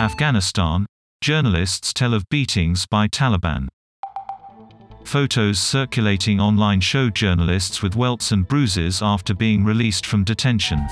Afghanistan, journalists tell of beatings by Taliban. Photos circulating online show journalists with welts and bruises after being released from detention.